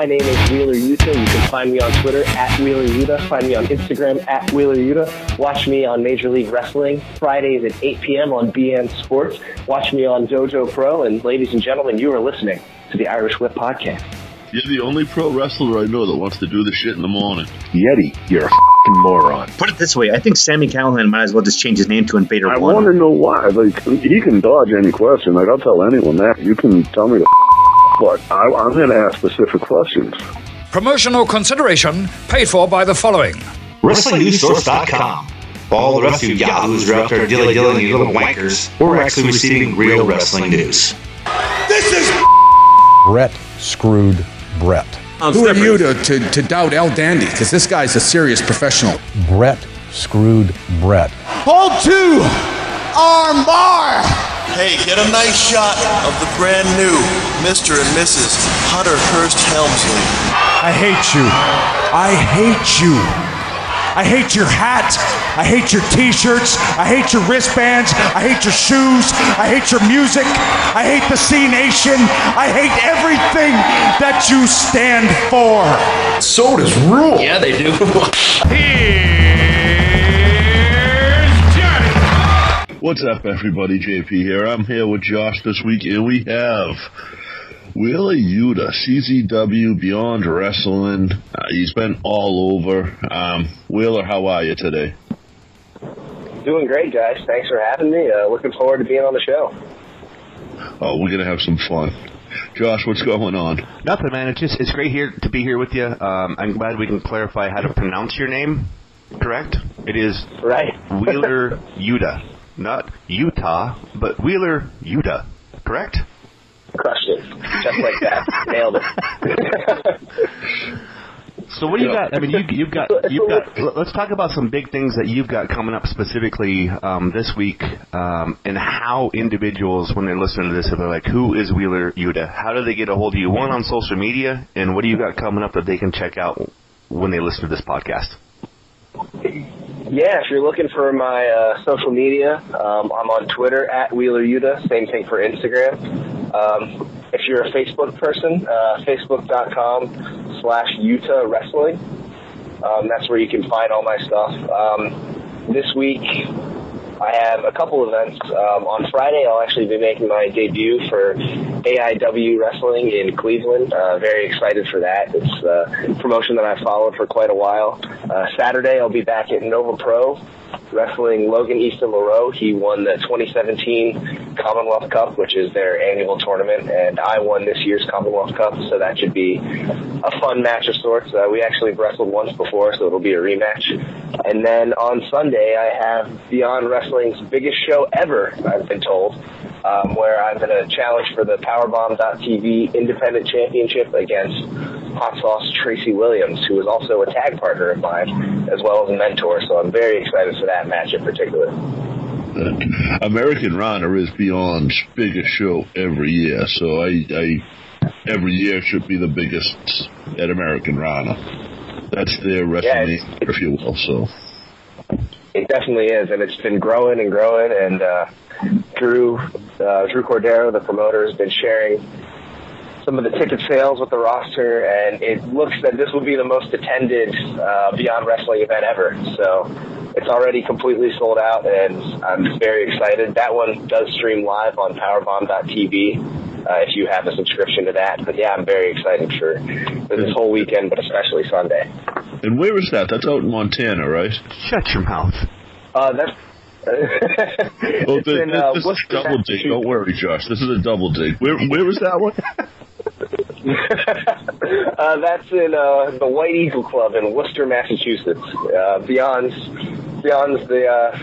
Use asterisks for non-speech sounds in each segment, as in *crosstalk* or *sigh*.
My name is Wheeler Yuta. You can find me on Twitter at Wheeler Yuta. Find me on Instagram at Wheeler Yuta. Watch me on Major League Wrestling Fridays at 8 p.m. on beIN Sports. Watch me on Dojo Pro. And ladies and gentlemen, you are listening to the Irish Whip Podcast. You're the only pro wrestler I know that wants to do the shit in the morning. Yeti, you're a fing moron. Put it this way, I think Sami Callihan might as well just change his name to Invader I One. I want to know why. Like he can dodge any question. Like I'll tell anyone that. You can tell me to, but I, I'm going to ask specific questions. Promotional consideration paid for by the following. WrestlingNewsSource.com. All the rest of you yahoos are out there dilly dillying you little wankers. We're actually receiving real wrestling news. This is Bret screwed Bret. Who are you to, to, to doubt El Dandy? Because this guy's a serious professional. Bret screwed Bret. Hold two, arm bar. Hey, get a nice shot of the brand new Mr. and Mrs. Hunter Hearst Helmsley. I hate you. I hate you. I hate your hat. I hate your t-shirts. I hate your wristbands. I hate your shoes. I hate your music. I hate the Cenation. I hate everything that you stand for. Sodas rule. Yeah, they do. *laughs* What's up, everybody? JP here. I'm here with Josh this week, and we have Wheeler Yuta, CZW Beyond Wrestling. Uh, he's been all over. Um, Wheeler, how are you today? Doing great, guys. Thanks for having me. Uh, looking forward to being on the show. Oh, we're gonna have some fun. Josh, what's going on? Nothing, man. It's just it's great here to be here with you. Um, I'm glad we can clarify how to pronounce your name. Correct? It is Right. Wheeler *laughs* Yuta, not Utah, but Wheeler Utah. Correct? Crushed it. Just like that. Nailed it. *laughs* So what do you got? I mean, you, you've got you've got. Let's talk about some big things that you've got coming up specifically um, this week, um, and how individuals, when they listen to this, if they're like, "Who is Wheeler Yuta?" How do they get a hold of you? One on social media, and what do you got coming up that they can check out when they listen to this podcast? Yeah, if you're looking for my uh, social media, um, I'm on Twitter at Wheeler Yuta. Same thing for Instagram. Um, if you're a Facebook person, uh, facebook.com slash Yuta Wrestling. Um, that's where you can find all my stuff. Um, this week, I have a couple events. Um, on Friday, I'll actually be making my debut for AIW Wrestling in Cleveland. Uh, very excited for that. It's a promotion that I've followed for quite a while. Uh, Saturday, I'll be back at Nova Pro wrestling Logan Easton LaRoux. He won the 2017 Commonwealth Cup, which is their annual tournament, and I won this year's Commonwealth Cup, so that should be a fun match of sorts. Uh, we actually wrestled once before, so it'll be a rematch. And then on Sunday, I have Beyond Wrestling's biggest show ever, I've been told, um, where I'm going to challenge for the Powerbomb.tv Independent Championship against Hot Sauce Tracy Williams, who is also a tag partner of mine, as well as a mentor. So I'm very excited for that match in particular. Americanrana is Beyond's biggest show every year, so I, I every year should be the biggest at Americanrana. That's their wrestling, if you will. So It definitely is, and it's been growing and growing. And uh, Drew, uh, Drew Cordeiro, the promoter, has been sharing some of the ticket sales with the roster, and it looks that this will be the most attended uh, Beyond Wrestling event ever. So it's already completely sold out, and I'm very excited. That one does stream live on Powerbomb.tv. Uh, if you have a subscription to that, but yeah, I'm very excited for, for this whole weekend, but especially Sunday. And where is that? That's out in Montana, right? Shut your mouth. Uh, that's *laughs* *laughs* Oh, it's this, in, uh, this is a double dig. Don't worry, Josh. This is a double dig. Where where is that one? *laughs* uh, that's in uh, the White Eagle Club in Worcester, Massachusetts. Uh, beyond, beyond the, uh,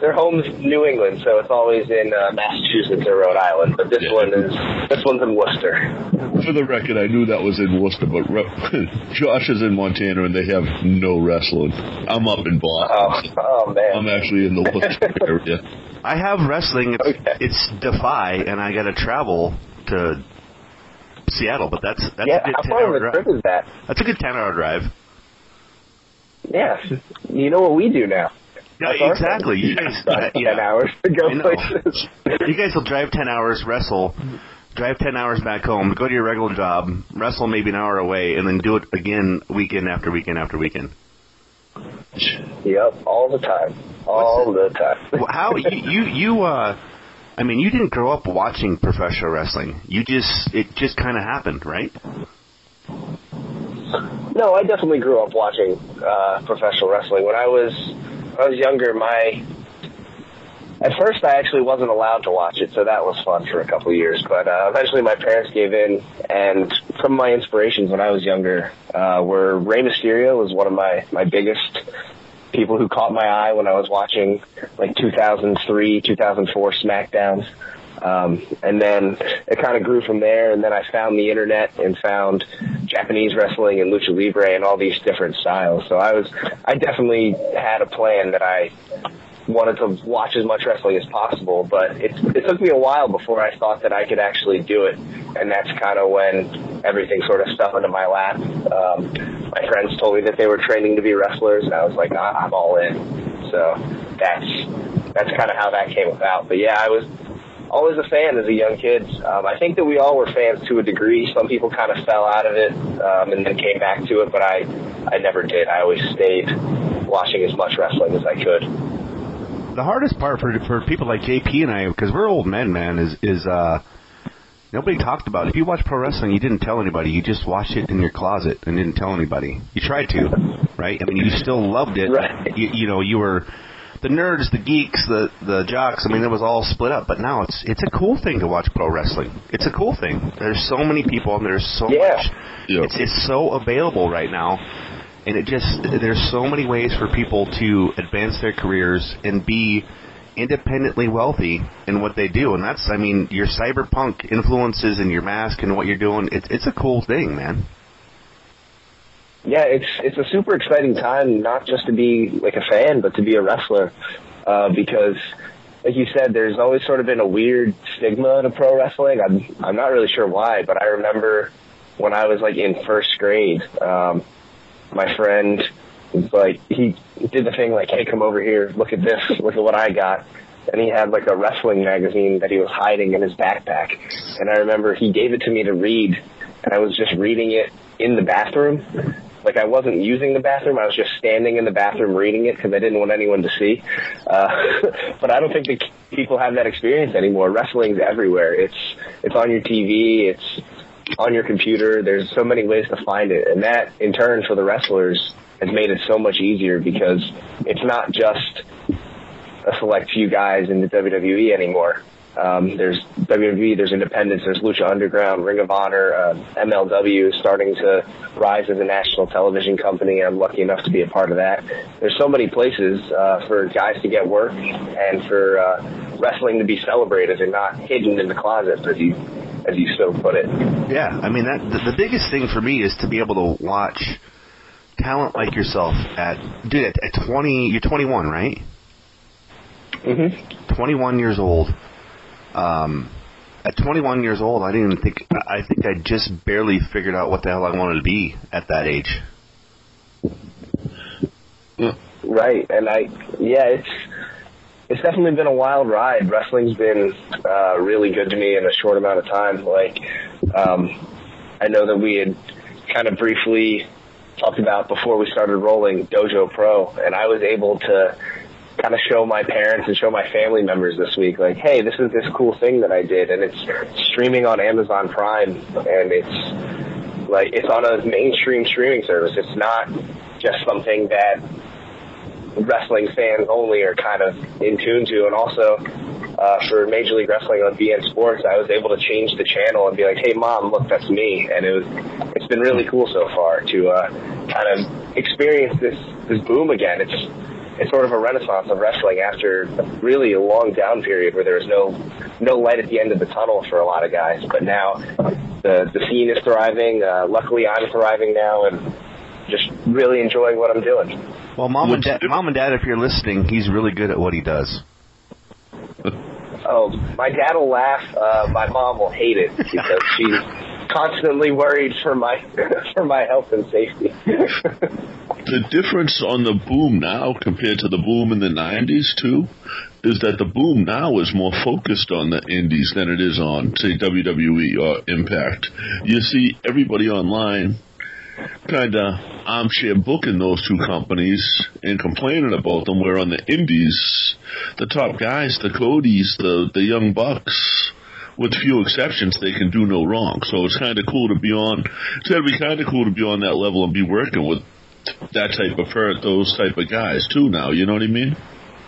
their home's New England, so it's always in uh, Massachusetts or Rhode Island. But this one is this one's in Worcester. For the record, I knew that was in Worcester, but re- *laughs* Josh is in Montana and they have no wrestling. I'm up in Boston. Oh, oh man. I'm actually in the Worcester *laughs* area. I have wrestling. It's, it's Defy, and I got to travel to Seattle, but that's that's yeah, a good how ten far hour of a drive. trip is that? That's a good ten hour drive. Yeah, you know what we do now. Yeah, That's exactly. You guys, yeah. ten hours to go places. You guys will drive ten hours, wrestle, drive 10 hours back home, go to your regular job, wrestle maybe an hour away, and then do it again weekend after weekend after weekend. Yep, all the time, all the time. How you you, you uh, I mean, you didn't grow up watching professional wrestling. You just it just kind of happened, right? No, I definitely grew up watching uh, professional wrestling. When I was when I was younger, my at first I actually wasn't allowed to watch it, so that was fun for a couple of years. But uh, eventually my parents gave in, and some of my inspirations when I was younger uh, were Rey Mysterio was one of my my biggest people who caught my eye when I was watching like 2003, 2004 SmackDowns. Um, and then it kind of grew from there. And then I found the internet and found Japanese wrestling and lucha libre and all these different styles. So I was, I definitely had a plan that I wanted to watch as much wrestling as possible, but it, it took me a while before I thought that I could actually do it. And that's kind of when everything sort of fell into my lap. Um, my friends told me that they were training to be wrestlers, and I was like, I'm all in. So that's that's kind of how that came about. But yeah, I was always a fan as a young kid. Um, I think that we all were fans to a degree. Some people kind of fell out of it um, and then came back to it, but I I never did. I always stayed watching as much wrestling as I could the hardest part for for people like JP and I, because we're old men, man, is is uh, nobody talked about. It. If you watch pro wrestling, you didn't tell anybody. You just watched it in your closet and didn't tell anybody. You tried to, right? I mean, you still loved it. Right. You, you know, you were the nerds, the geeks, the the jocks. I mean, it was all split up. But now it's it's a cool thing to watch pro wrestling. It's a cool thing. There's so many people and there's so yeah. much. Yeah. It's it's so available right now and it just there's so many ways for people to advance their careers and be independently wealthy in what they do and that's i mean your cyberpunk influences and your mask and what you're doing it's it's a cool thing man yeah it's it's a super exciting time not just to be like a fan but to be a wrestler uh because like you said there's always sort of been a weird stigma to pro wrestling i'm i'm not really sure why but i remember when i was like in first grade um my friend like he did the thing like, hey, come over here, look at this, look at what I got. And he had like a wrestling magazine that he was hiding in his backpack. And I remember he gave it to me to read, and I was just reading it in the bathroom. Like I wasn't using the bathroom, I was just standing in the bathroom reading it because I didn't want anyone to see. Uh, *laughs* but I don't think that people have that experience anymore. Wrestling's everywhere. It's it's on your TV. It's on your computer. There's so many ways to find it, and that in turn for the wrestlers has made it so much easier because it's not just a select few guys in the WWE anymore. Um, there's WWE, there's Independence, there's Lucha Underground, Ring of Honor, uh, MLW starting to rise as a national television company. I'm lucky enough to be a part of that. There's so many places uh, for guys to get work and for uh, wrestling to be celebrated and not hidden in the closet, as you as you so put it. Yeah, I mean that the, the biggest thing for me is to be able to watch talent like yourself at dude at, at 20 you're 21 right mm-hmm 21 years old um at 21 years old i didn't even think i think i just barely figured out what the hell i wanted to be at that age. Right and i yeah it's it's definitely been a wild ride. Wrestling's been uh really good to me in a short amount of time. Like um i know that we had kind of briefly talked about before we started rolling Dojo Pro, and I was able to kind of show my parents and show my family members this week, like, hey, this is this cool thing that I did, and it's streaming on Amazon Prime, and it's like it's on a mainstream streaming service. It's not just something that wrestling fans only are kind of in tune to, and also uh, for Major League Wrestling on beIN Sports, I was able to change the channel and be like, "Hey, mom, look, that's me," and it was it's been really cool so far to uh, kind of experience this this boom again. It's it's sort of a renaissance of wrestling after really a long down period where there was no no light at the end of the tunnel for a lot of guys. But now the the scene is thriving. Uh, luckily, I'm thriving now and just really enjoying what I'm doing. Well, mom and dad, mom and dad, if you're listening, he's really good at what he does. Oh, my dad will laugh. Uh, my mom will hate it because she's constantly worried for my *laughs* for my health and safety. *laughs* the difference on the boom now compared to the boom in the 90s, too, is that the boom now is more focused on the indies than it is on, say, WWE or Impact. You see everybody online kind of armchair booking those two companies and complaining about them, where on the indies, the top guys, the Codys, the, the Young Bucks, with few exceptions, they can do no wrong. So it's kind of cool to be on. It's got to be kind of cool to be on that level and be working with that type of per those type of guys too. Now, you know what I mean?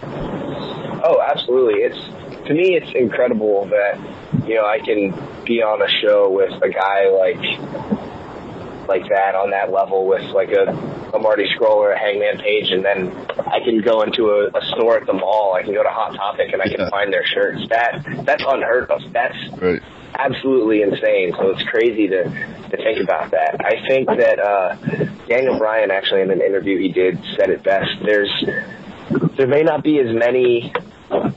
Oh, absolutely. It's to me, it's incredible that you know I can be on a show with a guy like like that on that level with like a, a Marty Scurll or a Hangman Page, and then I can go into a, a store at the mall. I can go to Hot Topic and I can find their shirts. That that's unheard of. That's right. absolutely insane. So it's crazy to to think about that. I think that uh, Daniel Bryan actually in an interview he did said it best. There's there may not be as many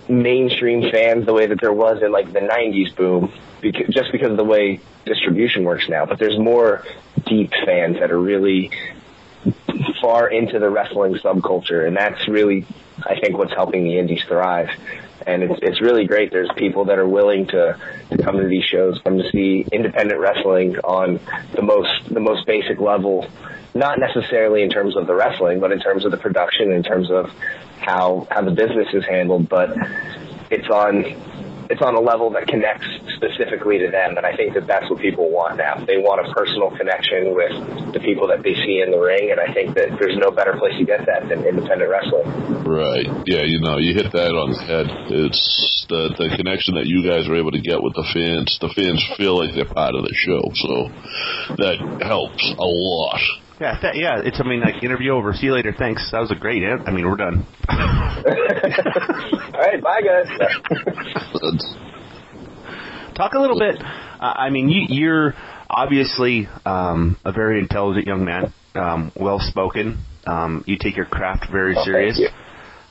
mainstream fans the way that there was in like the 90s boom because, just because of the way distribution works now but there's more deep fans that are really far into the wrestling subculture and that's really I think what's helping the indies thrive. And it's it's really great. There's people that are willing to to come to these shows come to see independent wrestling on the most the most basic level not necessarily in terms of the wrestling but in terms of the production in terms of how how the business is handled, but it's on it's on a level that connects specifically to them, and I think that that's what people want now. They want a personal connection with the people that they see in the ring, and I think that there's no better place to get that than independent wrestling. Right. Yeah. You know, you hit that on the head. It's the the connection that you guys are able to get with the fans. The fans feel like they're part of the show, so that helps a lot. Yeah, th- yeah. It's I mean like interview over. See you later. Thanks. That was a great. An- I mean we're done. *laughs* All right, bye guys. *laughs* Talk a little bit. Uh, I mean you, you're obviously um, a very intelligent young man, um, well spoken. Um, you take your craft very Oh, serious.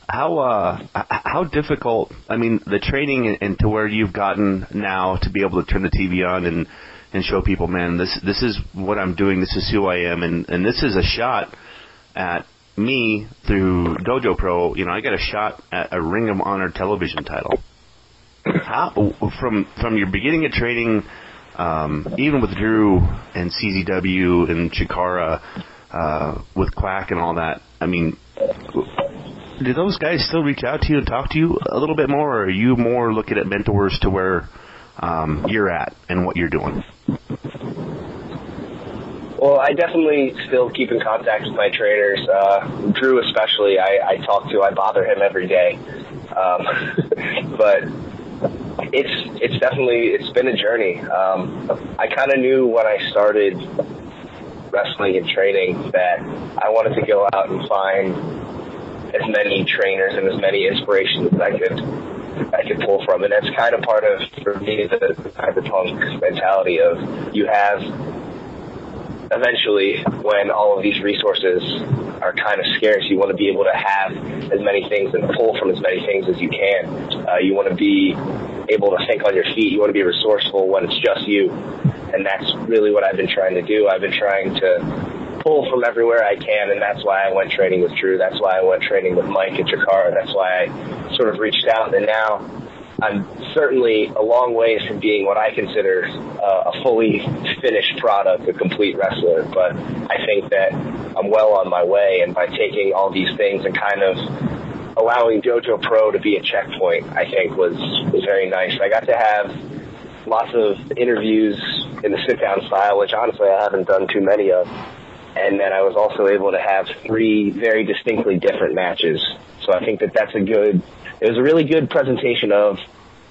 How uh, how difficult? I mean, the training and to where you've gotten now to be able to turn the TV on and and show people, man, this this is what I'm doing. This is who I am, and and this is a shot at me through Dojo Pro. You know, I got a shot at a Ring of Honor television title. How from from your beginning of training, um, even with Drew and CZW and Chikara, uh, with Quack and all that. I mean, do those guys still reach out to you and talk to you a little bit more, or are you more looking at mentors to where um, you're at and what you're doing? Well, I definitely still keep in contact with my trainers. Uh, Drew, especially, I, I talk to. I bother him every day. Um, *laughs* but it's it's definitely it's been a journey. Um, I kind of knew when I started wrestling and training that I wanted to go out and find as many trainers and as many inspirations as I could I could pull from, and that's kind of part of for me the cyberpunk mentality of you have eventually when all of these resources are kind of scarce, you want to be able to have as many things and pull from as many things as you can. Uh, you want to be able to think on your feet. You want to be resourceful when it's just you. And that's really what I've been trying to do. I've been trying to pull from everywhere I can, and that's why I went training with Drew. That's why I went training with Mike at Chikara. That's why I sort of reached out, and now I'm certainly a long ways from being what I consider uh, a fully finished product, a complete wrestler. But I think that I'm well on my way, and by taking all these things and kind of allowing Dojo Pro to be a checkpoint, I think was was very nice. I got to have lots of interviews in the sit down style, which honestly I haven't done too many of. And then I was also able to have three very distinctly different matches. So I think that that's a good, it was a really good presentation of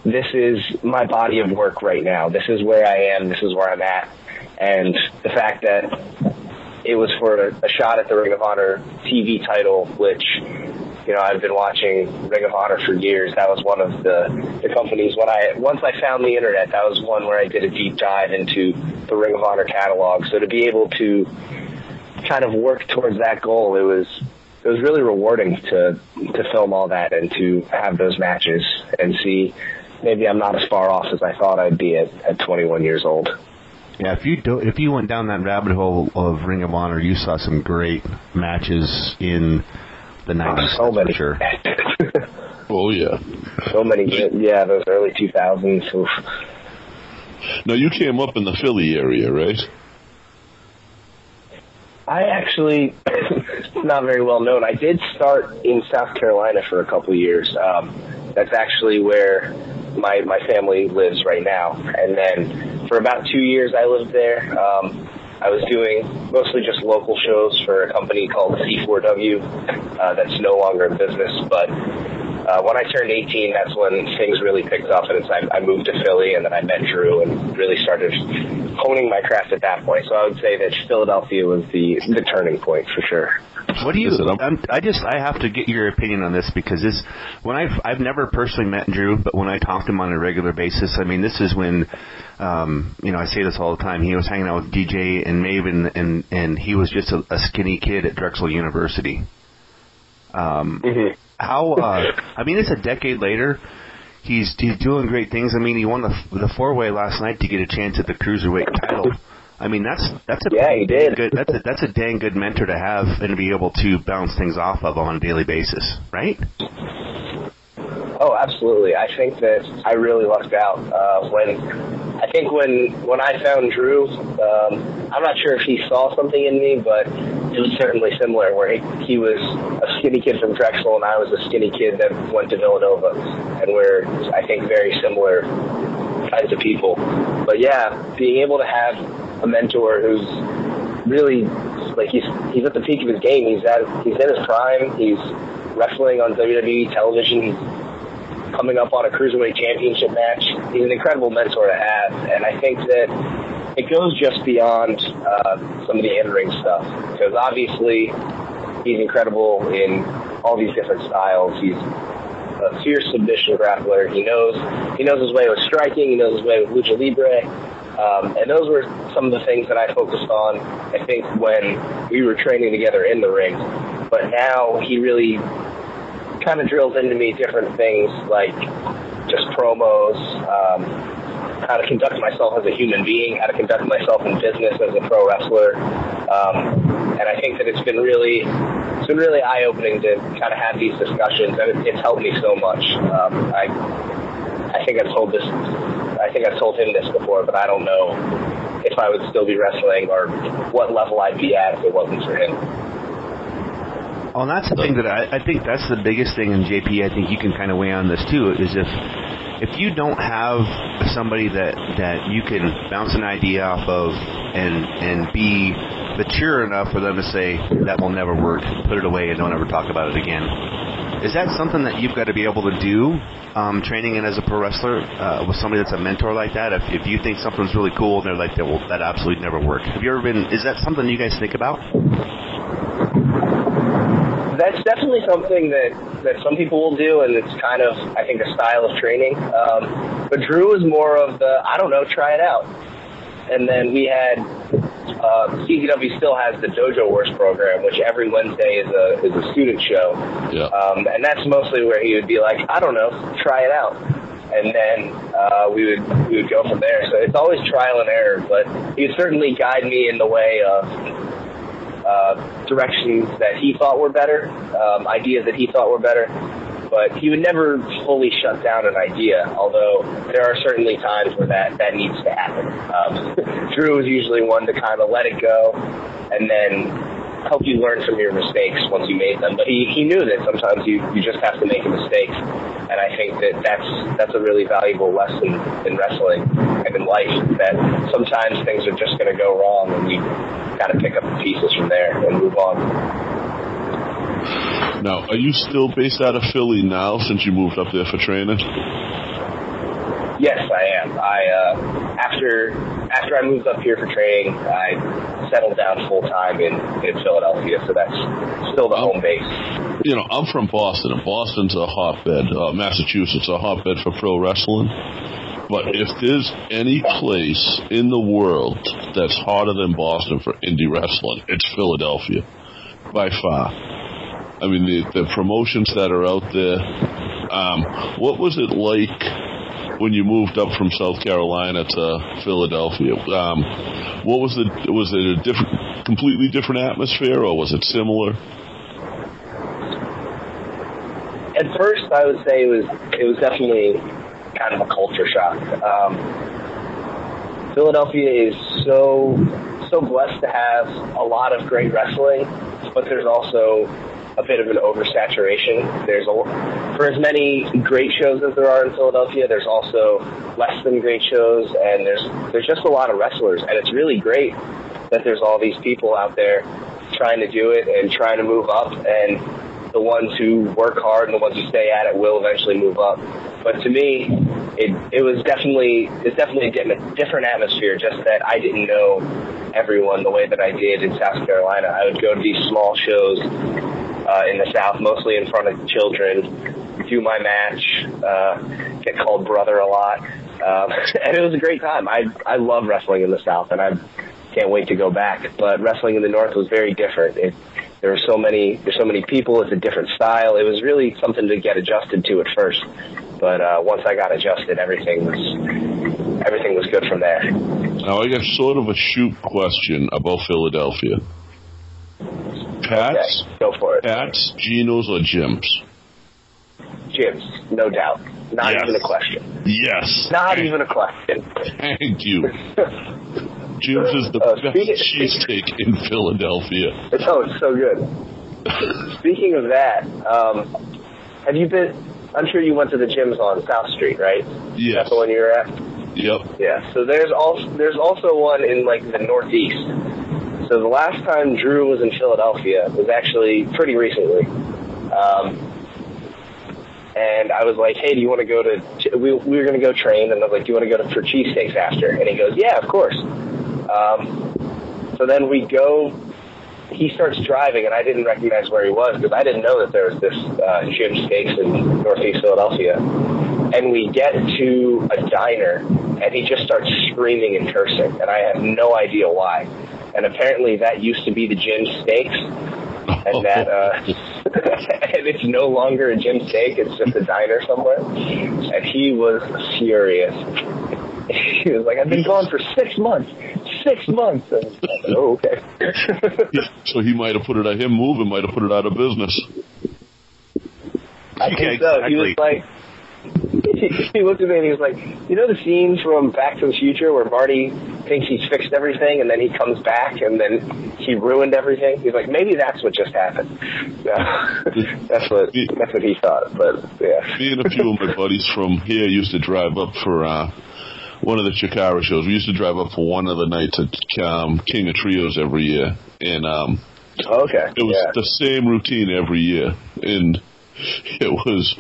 this is my body of work right now. This is where I am. This is where I'm at. And the fact that it was for a, shot at the Ring of Honor TV title, which you know, I've been watching Ring of Honor for years. That was one of the, the companies when I once I found the internet, that was one where I did a deep dive into the Ring of Honor catalog. So to be able to kind of work towards that goal, it was it was really rewarding to to film all that and to have those matches and see maybe I'm not as far off as I thought I'd be at, at 21 years old. Yeah, if you do, if you went down that rabbit hole of Ring of Honor, you saw some great matches in the oh, nineties. Oh, so many. Sure. *laughs* Oh yeah. So many, yeah, those early 2000s. Oof. Now you came up in the Philly area, right? I actually, *laughs* not very well known. I did start in South Carolina for a couple years. Um, that's actually where my my family lives right now. And then for about two years, I lived there. Um, I was doing mostly just local shows for a company called C4W uh, that's no longer in business. But uh, when I turned 18, that's when things really picked up, and it's, I, I moved to Philly, and then I met Drew, and really started honing my craft at that point. So I would say that Philadelphia was the the turning point for sure. What do you? I'm, I just I have to get your opinion on this because this when I've I've never personally met Drew, but when I talk to him on a regular basis, I mean this is when, um, you know, I say this all the time. He was hanging out with DJ and Maven, and and he was just a, a skinny kid at Drexel University. Um, how? Uh, I mean, it's a decade later. He's he's doing great things. I mean, he won the the four way last night to get a chance at the cruiserweight title. I mean, that's that's a Yeah, he did. good that's a that's a dang good mentor to have and to be able to bounce things off of on a daily basis, right? Oh, absolutely. I think that I really lucked out uh, when I think when when I found Drew. Um, I'm not sure if he saw something in me, but it was certainly similar. Where he, he was a skinny kid from Drexel, and I was a skinny kid that went to Villanova, and we're I think very similar kinds of people. But yeah, being able to have a mentor who's really like he's he's at the peak of his game. He's at he's in his prime. He's wrestling on WWE television. He's coming up on a cruiserweight championship match. He's an incredible mentor to have, and I think that it goes just beyond uh, some of the in-ring stuff because obviously he's incredible in all these different styles. He's a fierce submission grappler. He knows he knows his way with striking. He knows his way with lucha libre. Um, and those were some of the things that I focused on, I think, when we were training together in the ring. But now he really kind of drills into me different things like just promos, um, how to conduct myself as a human being, how to conduct myself in business as a pro wrestler. Um, and I think that it's been really, it's been really eye opening to kind of have these discussions, and it, it's helped me so much. Um, I, I think I've told this, I think I've told him this before, but I don't know if I would still be wrestling or what level I'd be at if it wasn't for him. Well, and that's the thing that I, I think that's the biggest thing in JP. I think you can kind of weigh on this too. Is if if you don't have somebody that that you can bounce an idea off of and and be mature enough for them to say that will never work, put it away, and don't ever talk about it again. Is that something that you've got to be able to do, um, training in as a pro wrestler uh, with somebody that's a mentor like that? If, if you think something's really cool, and they're like, that will that absolutely never work. Have you ever been? Is that something you guys think about? That's definitely something that that some people will do, and it's kind of I think a style of training. Um, but Drew is more of the I don't know, try it out. And then we had uh, CZW still has the Dojo Wars program, which every Wednesday is a is a student show. Yeah. Um, and that's mostly where he would be like, I don't know, try it out. And then uh, we would we would go from there. So it's always trial and error, but he would certainly guide me in the way of uh, directions that he thought were better, um, ideas that he thought were better. But he would never fully shut down an idea, although there are certainly times where that, that needs to happen. Um, *laughs* Drew is usually one to kind of let it go and then help you learn from your mistakes once you made them. But he, he knew that sometimes you, you just have to make a mistake. And I think that that's, that's a really valuable lesson in wrestling and in life, that sometimes things are just going to go wrong and you got to pick up the pieces from there and move on. Now, are you still based out of Philly now since you moved up there for training? Yes, I am. I uh, after after I moved up here for training, I settled down full time in in Philadelphia, so that's still the home base. You know, I'm from Boston, and Boston's a hotbed. Uh, Massachusetts a hotbed for pro wrestling. But if there's any place in the world that's harder than Boston for indie wrestling, it's Philadelphia, by far. I mean, the, the promotions that are out there. Um, what was it like when you moved up from South Carolina to Philadelphia. Um, what was the was it a different, completely different atmosphere, or was it similar? At first, I would say it was it was definitely kind of a culture shock. Um, Philadelphia is so so blessed to have a lot of great wrestling, but there's also a bit of an oversaturation. There's a, for as many great shows as there are in Philadelphia, there's also less than great shows, and there's there's just a lot of wrestlers, and it's really great that there's all these people out there trying to do it and trying to move up, and the ones who work hard and the ones who stay at it will eventually move up. But to me, it it was definitely it's definitely a different, different atmosphere. Just that I didn't know everyone the way that I did in South Carolina. I would go to these small shows uh, in the South, mostly in front of children, do my match, uh, get called brother a lot, um, *laughs* and it was a great time. I I love wrestling in the South, and I can't wait to go back. But wrestling in the North was very different. It, there were so many there's so many people. It's a different style. It was really something to get adjusted to at first, but uh, once I got adjusted, everything was everything was good from there. Now I got sort of a shoot question about Philadelphia. Pats, okay, go for it. Pats, Geno's, or Jim's? Jim's, no doubt. Not Yes. even a question. Yes. Not even a question. Thank you. *laughs* Jim's is the Uh, best cheesesteak in Philadelphia. *laughs* Oh, it's so good. Speaking of that, um, have you been? I'm sure you went to the Jim's on South Street, right? Yes. That's the one you were at. Yep. Yeah. So there's also there's also one in like the Northeast. So the last time Drew was in Philadelphia was actually pretty recently. Um, and I was like, "Hey, do you want to go to?" We, we were going to go train, and I was like, "Do you want to go to for cheesesteaks after?" And he goes, "Yeah, of course." Um, so then we go. He starts driving, and I didn't recognize where he was because I didn't know that there was this uh, Jim Steaks in Northeast Philadelphia. And we get to a diner, and he just starts screaming and cursing, and I have no idea why. And apparently, that used to be the Jim Steaks, and that *laughs* uh, *laughs* and it's no longer a Jim Steak; it's just a diner somewhere. And he was furious. *laughs* He was like, "I've been gone for six months, six months." And like, oh, okay. So he might have put it. On him moving might have put it out of business. I think so. He was like, he looked at me and he was like, "You know the scene from Back to the Future where Marty thinks he's fixed everything and then he comes back and then he ruined everything." He's like, "Maybe that's what just happened." So, *laughs* that's what that's what he thought. But yeah, Me and a few of my buddies from here used to drive up for uh, one of the Chikara shows. We used to drive up for one of the nights at um, King of Trios every year, and um, okay, it was yeah. the same routine every year, and *laughs* it was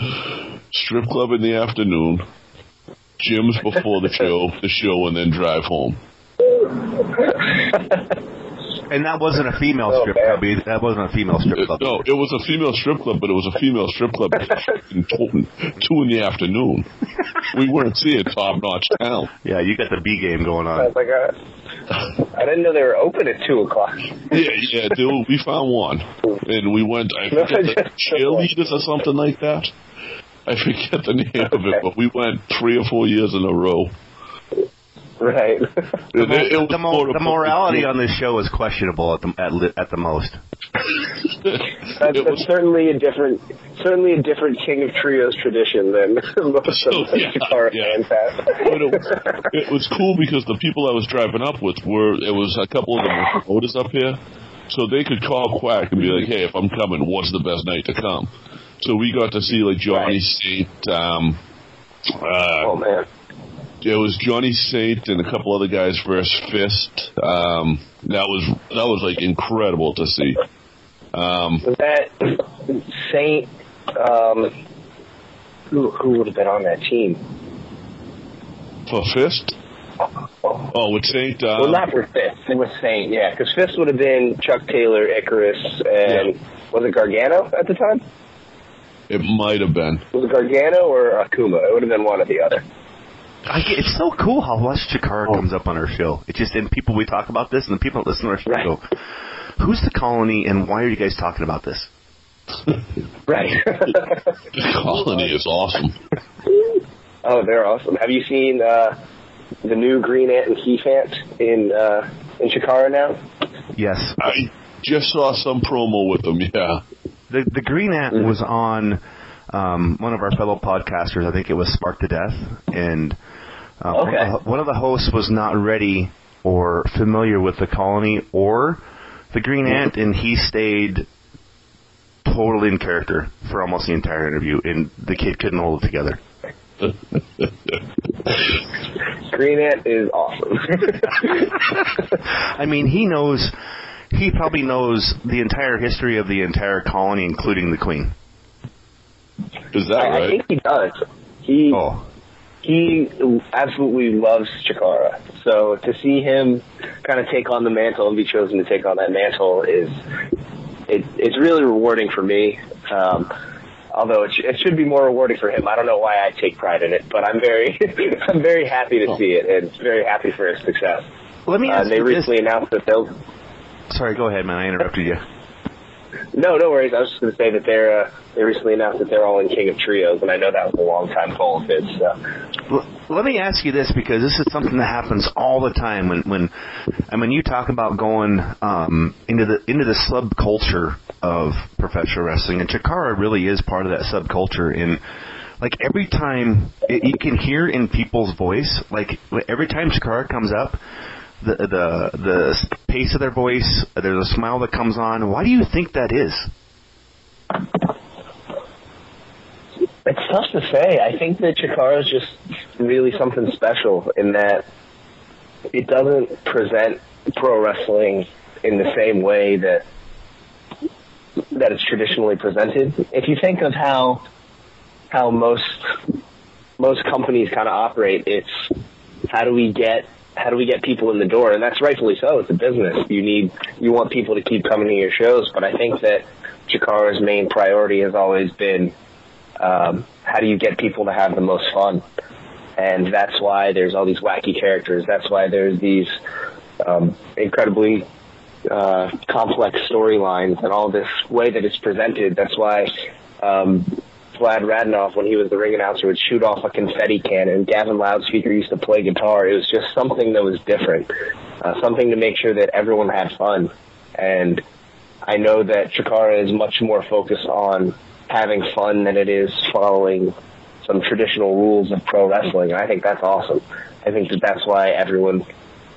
strip club in the afternoon, Jim's before the *laughs* show, the show, and then drive home. *laughs* And that wasn't a female Oh, strip club. either. That wasn't a female strip club. No, it was a female strip club, but it was a female strip club at fucking two two in the afternoon. We weren't seeing top notch talent. Yeah, you got the B game going on. was like, uh, I didn't know they were open at two o'clock. Yeah, yeah, dude, we found one, and we went. I forget the *laughs* cheerleaders or something like that. I forget the name of it, but we went three or four years in a row. Right. And it- it The, mo- the morality on this show is questionable at the at, li- at the most. *laughs* That's, that's certainly a different, certainly a different King of Trios tradition than *laughs* most of the yeah, Chikara yeah. fans have. But it, was, it was cool because the people I was driving up with were it was a couple of them were promoters up here, so they could call Quack and be like, "Hey, if I'm coming, what's the best night to come?" So we got to see like Johnny Saint. Um, uh, oh man, it was Johnny Saint and a couple other guys versus Fist. Um, that was that was like incredible to see. Um, was that Saint? Um, who who would have been on that team? for Fist. Oh, with Saint. Um, well, not for Fist. It was Saint, yeah, because Fist would have been Chuck Taylor, Icarus, and was it Gargano at the time? It might have been. Was it Gargano or Akuma? It would have been one or the other. I get, it's so cool how much Chikara comes up on our show. It just and people we talk about this, and the people that listen to our show go, "Who's the colony, and why are you guys talking about this?" *laughs* Right. The colony is awesome. *laughs* Oh, they're awesome. Have you seen uh, the new Green Ant and Keith Ant in uh, in Chikara now? Yes. I just saw some promo with them. Yeah. The the Green Ant Mm-hmm. was on um, one of our fellow podcasters. I think it was Spark to Death, and uh, Okay. one of the hosts was not ready or familiar with the colony or the Green Mm-hmm. Ant, and he stayed totally in character for almost the entire interview, and the kid couldn't hold it together. *laughs* Green Ant is awesome. *laughs* I mean, he knows. He probably knows the entire history of the entire colony, including the Queen. Is that I, I think he does. He Oh, he absolutely loves Chikara. So to see him kind of take on the mantle and be chosen to take on that mantle is it, it's really rewarding for me. Um, although it, sh- it should be more rewarding for him. I don't know why I take pride in it, but I'm very *laughs* I'm very happy to see it and very happy for his success. let me Uh, ask they you this. recently announced that they'll. Sorry, go ahead, man. I interrupted you. No, no worries. I was just going to say that they're uh, they recently announced that they're all in King of Trios, and I know that was a long time goal of his. So. Let me ask you this because this is something that happens all the time when when I mean you talk about going um, into the into the subculture of professional wrestling and Chikara really is part of that subculture and like every time it, you can hear in people's voice like every time Chikara comes up the the the pace of their voice there's a smile that comes on why do you think that is It's tough to say. I think that Chikara is just really something special in that it doesn't present pro wrestling in the same way that that it's traditionally presented. If you think of how how most most companies kind of operate, it's how do we get how do we get people in the door, and that's rightfully so. It's a business. You need you want people to keep coming to your shows, but I think that Chikara's main priority has always been um, how do you get people to have the most fun? And that's why there's all these wacky characters. That's why there's these um, incredibly uh, complex storylines and all this way that it's presented. That's why um, Vlad Radnoff, when he was the ring announcer, would shoot off a confetti cannon. Gavin Loudspeaker used to play guitar. It was just something that was different, uh, something to make sure that everyone had fun. And I know that Chikara is much more focused on having fun than it is following some traditional rules of pro wrestling. And I think that's awesome. I think that that's why everyone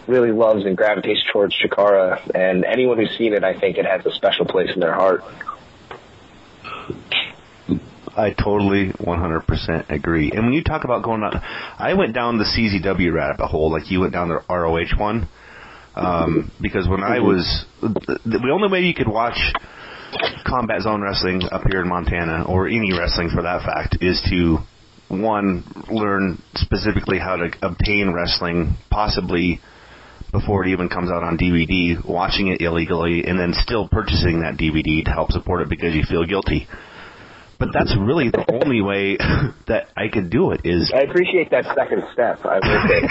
really loves and gravitates towards Chikara. And anyone who's seen it, I think it has a special place in their heart. I totally 100% agree. And when you talk about going on, I went down the CZW rabbit hole like you went down the ROH one. Um, because when I was, the, the only way you could watch Combat Zone Wrestling up here in Montana, or any wrestling for that fact, is to, one, learn specifically how to obtain wrestling, possibly before it even comes out on DVD, watching it illegally, and then still purchasing that DVD to help support it because you feel guilty. But that's really the only way *laughs* that I could do it is I appreciate that second step. I will say.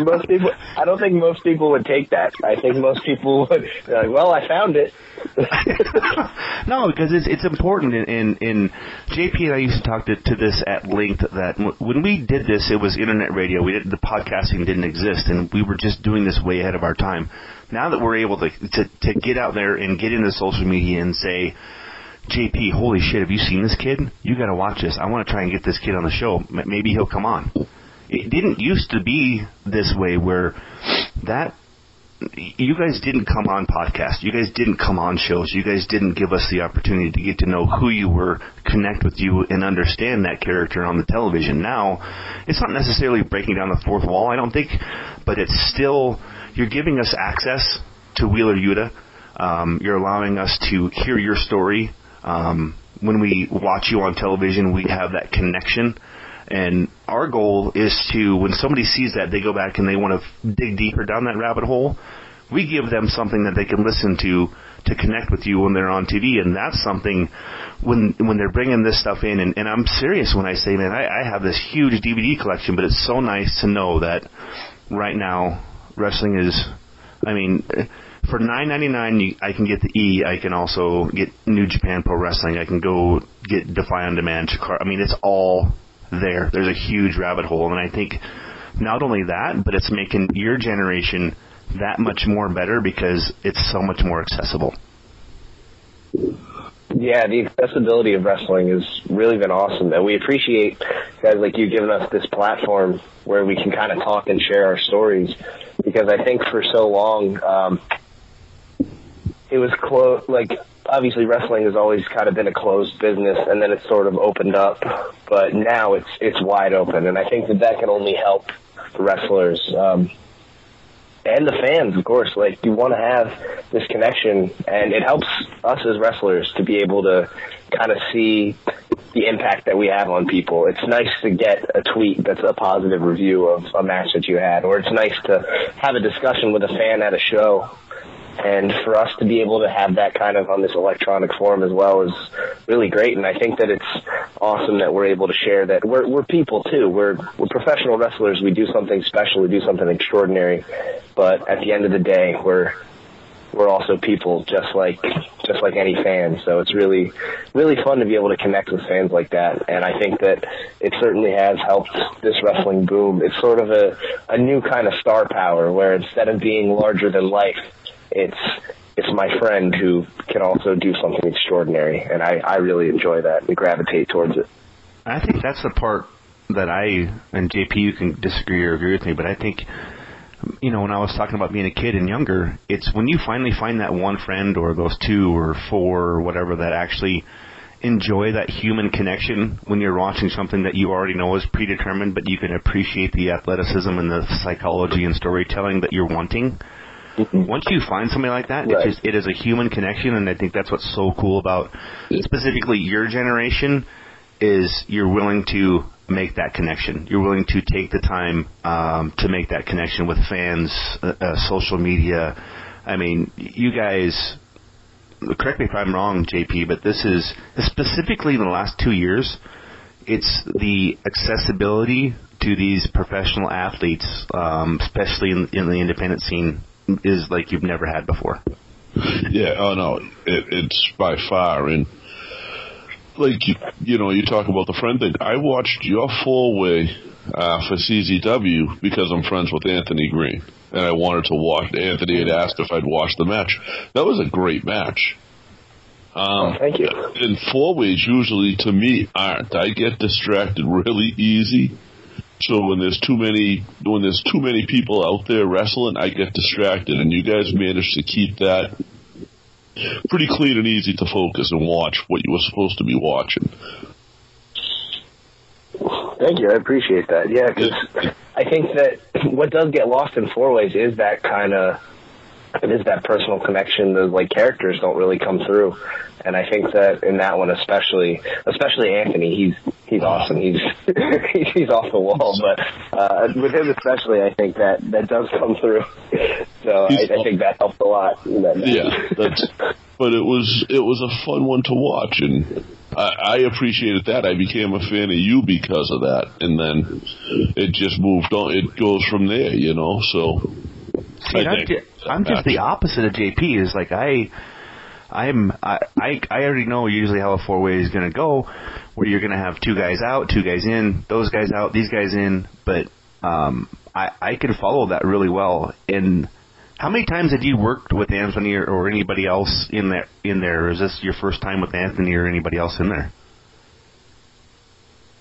*laughs* most people, I don't think most people would take that. I think most people would. Like, well, I found it. *laughs* no, because it's it's important. In, in in JP and I used to talk to, to this at length. That w- when we did this, it was internet radio. We didn't, the podcasting didn't exist, and we were just doing this way ahead of our time. Now that we're able to to, to get out there and get into social media and say. JP, holy shit, have you seen this kid? You gotta watch this. I want to try and get this kid on the show. Maybe he'll come on. It didn't used to be this way where that you guys didn't come on podcasts. You guys didn't come on shows. You guys didn't give us the opportunity to get to know who you were, connect with you, and understand that character on the television. Now, it's not necessarily breaking down the fourth wall, I don't think, but it's still, you're giving us access to Wheeler Yuta. Um, you're allowing us to hear your story. Um, when we watch you on television, we have that connection. And our goal is to, when somebody sees that, they go back and they want to dig deeper down that rabbit hole. We give them something that they can listen to to connect with you when they're on TV, and that's something when when they're bringing this stuff in. And, and I'm serious when I say, man, I, I have this huge DVD collection, but it's so nice to know that right now wrestling is. I mean, for nine ninety nine, I can get the E. I can also get New Japan Pro Wrestling. I can go get Defy on Demand. Chikara. I mean, it's all there. There's a huge rabbit hole, and I think not only that, but it's making your generation that much more better because it's so much more accessible. Yeah, the accessibility of wrestling has really been awesome, and we appreciate guys like you giving us this platform where we can kind of talk and share our stories. Because I think for so long, um, it was close. Like obviously, wrestling has always kind of been a closed business, and then it's sort of opened up. But now it's it's wide open, and I think that that can only help wrestlers. Um, and the fans, of course. Like you want to have this connection, and it helps us as wrestlers to be able to kind of see the impact that we have on people. It's nice to get a tweet that's a positive review of a match that you had, or it's nice to have a discussion with a fan at a show. And for us to be able to have that kind of on this electronic form as well is really great. And I think that it's awesome that we're able to share that. We're, we're people too. We're, we're professional wrestlers. We do something special. We do something extraordinary. But at the end of the day, we're, we're also people just like just like any fan. So it's really really fun to be able to connect with fans like that. And I think that it certainly has helped this wrestling boom. It's sort of a, a new kind of star power where instead of being larger than life, it's it's my friend who can also do something extraordinary, and I, I really enjoy that and gravitate towards it. I think that's the part that I and JP you can disagree or agree with me, but I think you know when I was talking about being a kid and younger, it's when you finally find that one friend or those two or four or whatever that actually enjoy that human connection when you're watching something that you already know is predetermined, but you can appreciate the athleticism and the psychology and storytelling that you're wanting once you find somebody like that, Right. it just it is a human connection, and I think that's what's so cool about specifically your generation is you're willing to make that connection. You're willing to take the time um, to make that connection with fans, uh, uh, social media. I mean, you guys. Correct me if I'm wrong, JP, but this is specifically in the last two years. It's the accessibility to these professional athletes, um, especially in, in the independent scene, is like you've never had before. Yeah, oh no, it, it's by far and like you, you know, you talk about the friend thing. I watched your four way uh, for CZW because I'm friends with Anthony Green, and I wanted to watch. Anthony had asked if I'd watch the match. That was a great match. Um, thank you. And four ways usually to me aren't. I get distracted *laughs* really easy. So when there's too many when there's too many people out there wrestling, I get distracted, and you guys managed to keep that pretty clean and easy to focus and watch what you were supposed to be watching. Thank you. I appreciate that. Yeah, because I think that what does get lost in four ways is that kind of it is that personal connection. Those like characters don't really come through, and I think that in that one especially, especially Anthony, he's he's awesome. He's he's, *laughs* he's off the wall, but uh, with him especially, I think that that does come through. So I, I think that helped a lot. In that. Yeah, that's. But it was it was a fun one to watch, and I, I appreciated that. I became a fan of you because of that, and then it just moved on. It goes from there, you know. So See, I'm, ju- I'm just the opposite of JP. Is like I, I'm I I, I already know usually how a four way is going to go, where you're going to have two guys out, two guys in, those guys out, these guys in. But um, I I can follow that really well. And how many times had you worked with Anthony or, or anybody else in there? In there, or is this your first time with Anthony or anybody else in there?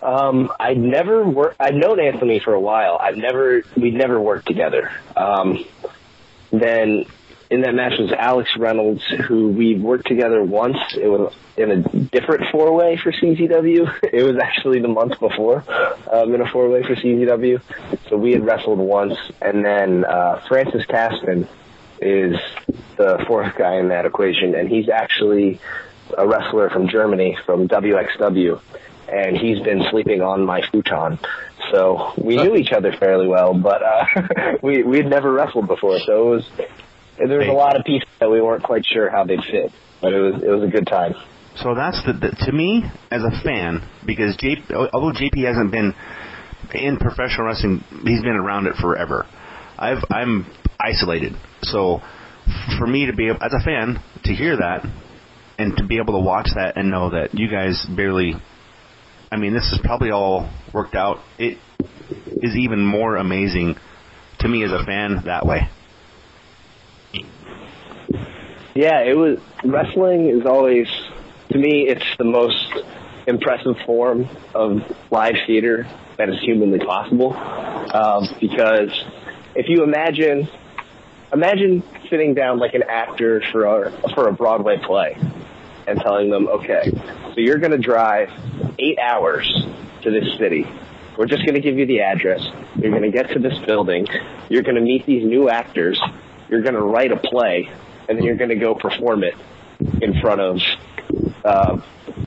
Um, I'd never worked. I've known Anthony for a while. I've never. We'd never worked together. Um, then in that match was Alex Reynolds, who we worked together once. It was in a different four way for CZW. *laughs* It was actually the month before um, in a four way for CZW. So we had wrestled once, and then uh, Francis Kaspin is the fourth guy in that equation, and he's actually a wrestler from Germany from WXW, and he's been sleeping on my futon. So we knew each other fairly well, but uh, *laughs* we we'd never wrestled before, so it was there was a lot of pieces that we weren't quite sure how they'd fit, but it was it was a good time. So that's the, the to me as a fan because J, although JP hasn't been in professional wrestling, he's been around it forever. I've I'm isolated, so for me to be as a fan to hear that and to be able to watch that and know that you guys barely. I mean, this is probably all worked out. It is even more amazing to me as a fan that way. Yeah, it was wrestling is always to me it's the most impressive form of live theater that is humanly possible. Um, because if you imagine imagine sitting down like an actor for a for a Broadway play and telling them, okay, so you're going to drive eight hours to this city. We're just going to give you the address. You're going to get to this building. You're going to meet these new actors. You're going to write a play, and then you're going to go perform it in front of uh,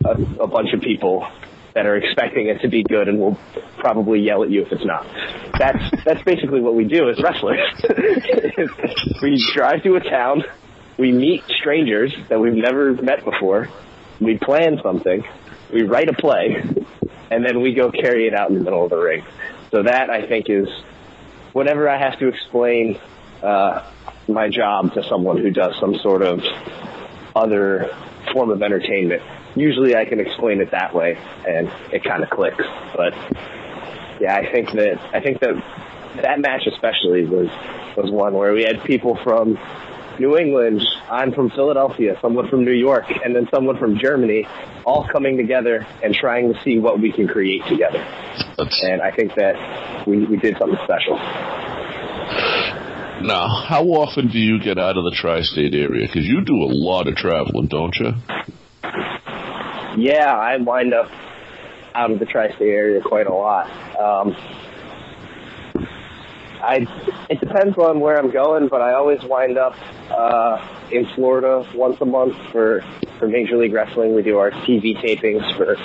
a, a bunch of people that are expecting it to be good and will probably yell at you if it's not. That's that's basically what we do as wrestlers. *laughs* we drive to a town, we meet strangers that we've never met before, we plan something, we write a play, and then we go carry it out in the middle of the ring. So that I think is whenever I have to explain uh, my job to someone who does some sort of other form of entertainment, usually I can explain it that way and it kind of clicks. But yeah, I think that I think that that match especially was was one where we had people from New England, I'm from Philadelphia, someone from New York, and then someone from Germany, all coming together and trying to see what we can create together. And I think that we, we did something special. Now, how often do you get out of the tri-state area? Because you do a lot of traveling, don't you? Yeah, I wind up out of the tri-state area quite a lot. Um, I it depends on where I'm going, but I always wind up uh, in Florida once a month for for Major League Wrestling. We do our TV tapings for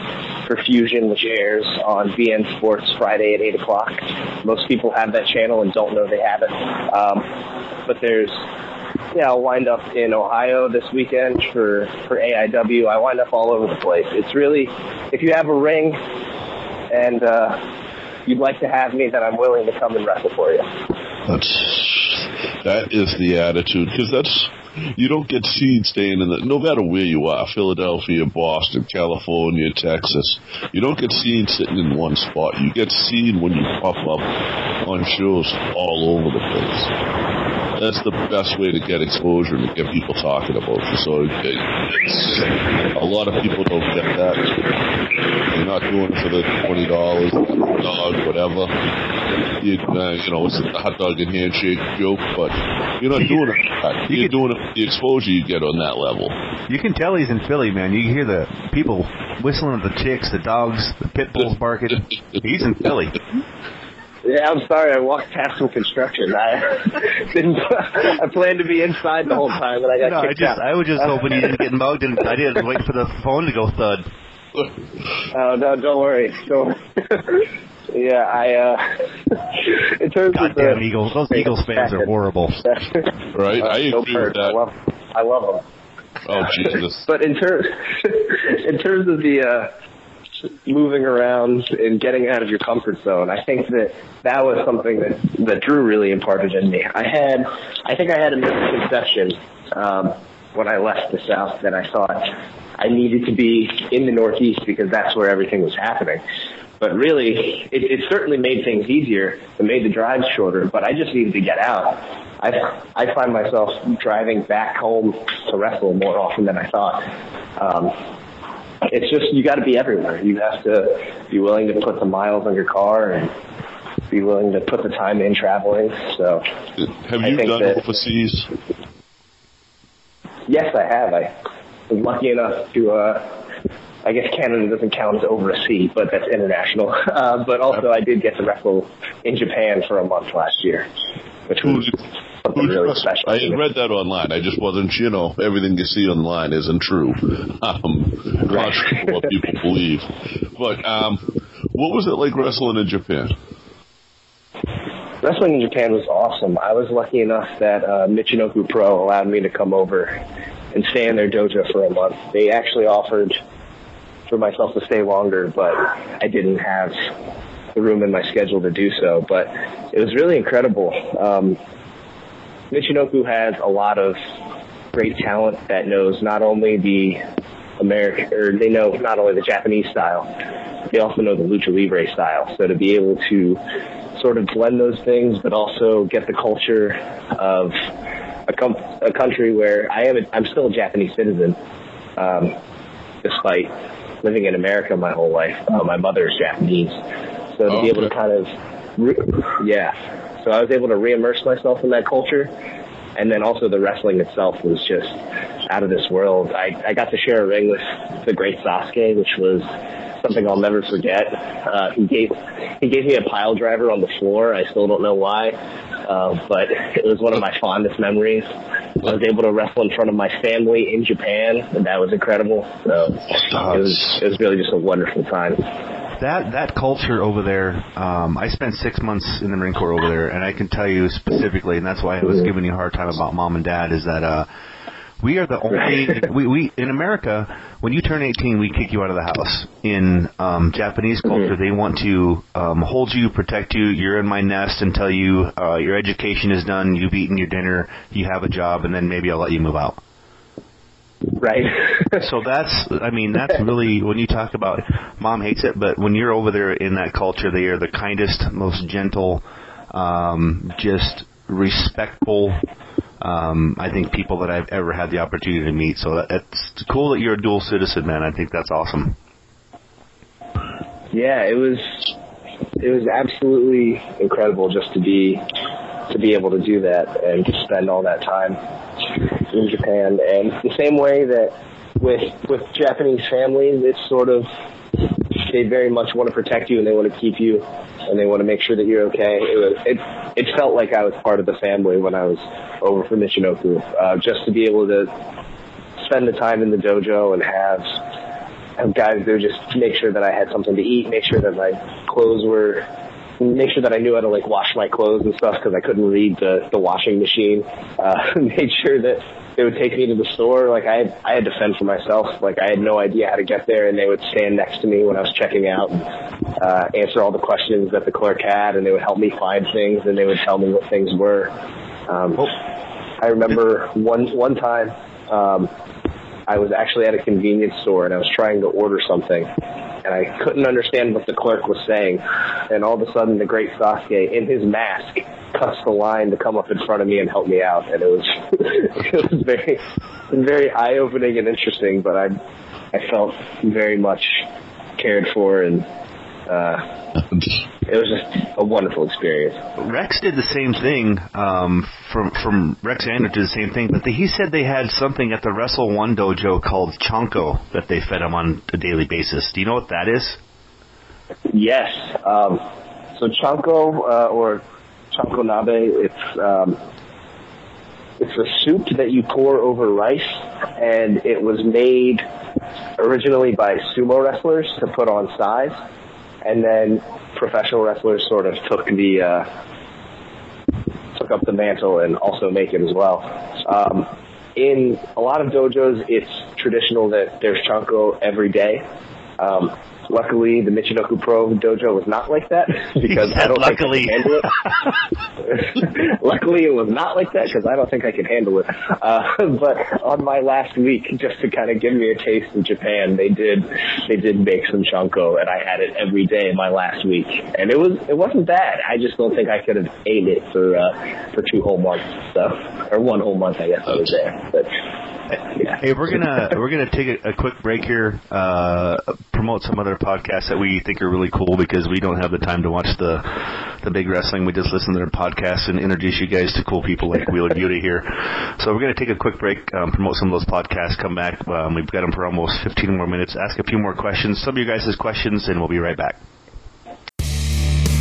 for Fusion, which airs on beIN Sports Friday at eight o'clock. Most people have that channel and don't know they have it. Um, but there's yeah, I'll wind up in Ohio this weekend for for AIW. I wind up all over the place. It's really if you have a ring and uh, you'd like to have me, then I'm willing to come and wrestle for you. That's that is the attitude because that's you don't get seen staying in the no matter where you are Philadelphia, Boston, California, Texas. You don't get seen sitting in one spot. You get seen when you pop up on shows all over the place that's the best way to get exposure and to get people talking about you. So it, a lot of people don't get that. You're not doing it for the twenty dollars, dog, whatever. You, uh, you know, it's a hot dog and handshake joke, but you're not doing it. You're doing it the exposure you get on that level. You can tell he's in Philly, man. You hear the people whistling at the chicks, the dogs, the pit bulls barking. he's in Philly. Yeah, I'm sorry. I walked past some construction. I *laughs* didn't. I planned to be inside the whole time, but I got no, kicked I just, out. I was just hoping you didn't get mugged, and I didn't wait for the phone to go thud. *laughs* Oh no, don't worry. Don't. *laughs* yeah, I. uh In terms of Goddamn the Eagles! Those Eagles fans are horrible. Right, I agree with that. I love. I love them. Oh Jesus! But in terms, in terms of the uh, moving around and getting out of your comfort zone, I think that that was something that that Drew really imparted in me. I had, I think I had a misconception um, when I left the South that I thought I needed to be in the Northeast because that's where everything was happening. But really, it, it certainly made things easier. It made the drives shorter. But I just needed to get out. I I find myself driving back home to wrestle more often than I thought. Um, it's just you got to be everywhere. You have to be willing to put the miles on your car and be willing to put the time in traveling. So, Have you done that- overseas? yes, I have. I was lucky enough to. uh I guess Canada doesn't count as over a sea, but that's international. *laughs* Uh, but also, I did get to wrestle in Japan for a month last year, which was something really special. I had read that online. I just wasn't, you know, everything you see online isn't true. *laughs* Um, contrary *laughs* to what people believe. But um, what was it like wrestling in Japan? Wrestling in Japan was awesome. I was lucky enough that uh, Michinoku Pro allowed me to come over and stay in their dojo for a month. They actually offered for myself to stay longer, but I didn't have the room in my schedule to do so. But it was really incredible. Um, Michinoku has a lot of great talent that knows not only the American, or they know not only the Japanese style, they also know the lucha libre style. So to be able to sort of blend those things, but also get the culture of a, com- a country where I am, a, I'm still a Japanese citizen, um, despite living in America my whole life. Uh, my mother is Japanese, so to Oh, be able to kind of, re- yeah. So I was able to re-immerse myself in that culture, and then also the wrestling itself was just out of this world. I, I got to share a ring with the great Sasuke, which was something I'll never forget. Uh, he gave he gave me a pile driver on the floor. I still don't know why, uh, but it was one of my fondest memories. I was able to wrestle in front of my family in Japan, and that was incredible. So it was it was really just a wonderful time. That that culture over there. Um, I spent six months in the Marine Corps over there, and I can tell you specifically, and that's why I was giving you a hard time about mom and dad. Is that uh, we are the only *laughs* we, we in America when you turn 18, we kick you out of the house. In um, Japanese culture, they want to um, hold you, protect you. You're in my nest until you uh, your education is done. You've eaten your dinner. You have a job, and then maybe I'll let you move out. Right. *laughs* so that's, I mean, that's really when you talk about mom hates it, but when you're over there in that culture, they are the kindest, most gentle, um, just respectful. Um, I think people that I've ever had the opportunity to meet. So that, it's cool that you're a dual citizen, man. I think that's awesome. yeah, it was it was absolutely incredible just to be to be able to do that and to spend all that time in Japan. And the same way that with with Japanese families, it's sort of they very much want to protect you and they want to keep you and they want to make sure that you're okay. It was it it felt like I was part of the family when I was over for Michinoku. Uh, just to be able to spend the time in the dojo and have guys would just make sure that I had something to eat, make sure that my clothes were, make sure that I knew how to like wash my clothes and stuff because I couldn't read the the washing machine. Uh, *laughs* made sure that they would take me to the store. Like I had, I had to fend for myself. Like I had no idea how to get there, and they would stand next to me when I was checking out and uh, answer all the questions that the clerk had, and they would help me find things, and they would tell me what things were. Um, I remember one one time. Um, I was actually at a convenience store and I was trying to order something and I couldn't understand what the clerk was saying. And all of a sudden the great Sasuke in his mask cuts the line to come up in front of me and help me out. And it was, *laughs* it was very, very eye opening and interesting, but I, I felt very much cared for and, uh, *laughs* it was just a wonderful experience. Rex did the same thing. Um, from from Rex Andrew did the same thing, but he said they had something at the Wrestle One dojo called Chonko that they fed him on a daily basis. Do you know what that is? Yes. Um, so chanko uh, or chanko nabe, it's um, it's a soup that you pour over rice, and it was made originally by sumo wrestlers to put on size, and then professional wrestlers sort of took the uh, took up the mantle and also make it as well. Um, in a lot of dojos, it's traditional that there's chanko every day. Um, luckily, the Michinoku Pro dojo was not like that *laughs* because I don't Luckily. think I can handle it. *laughs* luckily, it was not like that because I don't think I can handle it. Uh, *laughs* but on my last week, just to kind of give me a taste of Japan, they did they did make some chanko, and I had it every day in my last week, and it was it wasn't bad. I just don't think I could have ate it for uh, for two whole months, so or one whole month, I guess I was there. But yeah. Hey, we're gonna we're gonna take a, a quick break here. Uh, promote some other podcasts that we think are really cool because we don't have the time to watch the the big wrestling. We just listen to their podcasts and introduce you guys to cool people like Wheeler Yuta here. So we're gonna take a quick break, um, promote some of those podcasts, come back. Um, we've got them for almost 15 more minutes. Ask a few more questions, some of you guys' questions, and we'll be right back.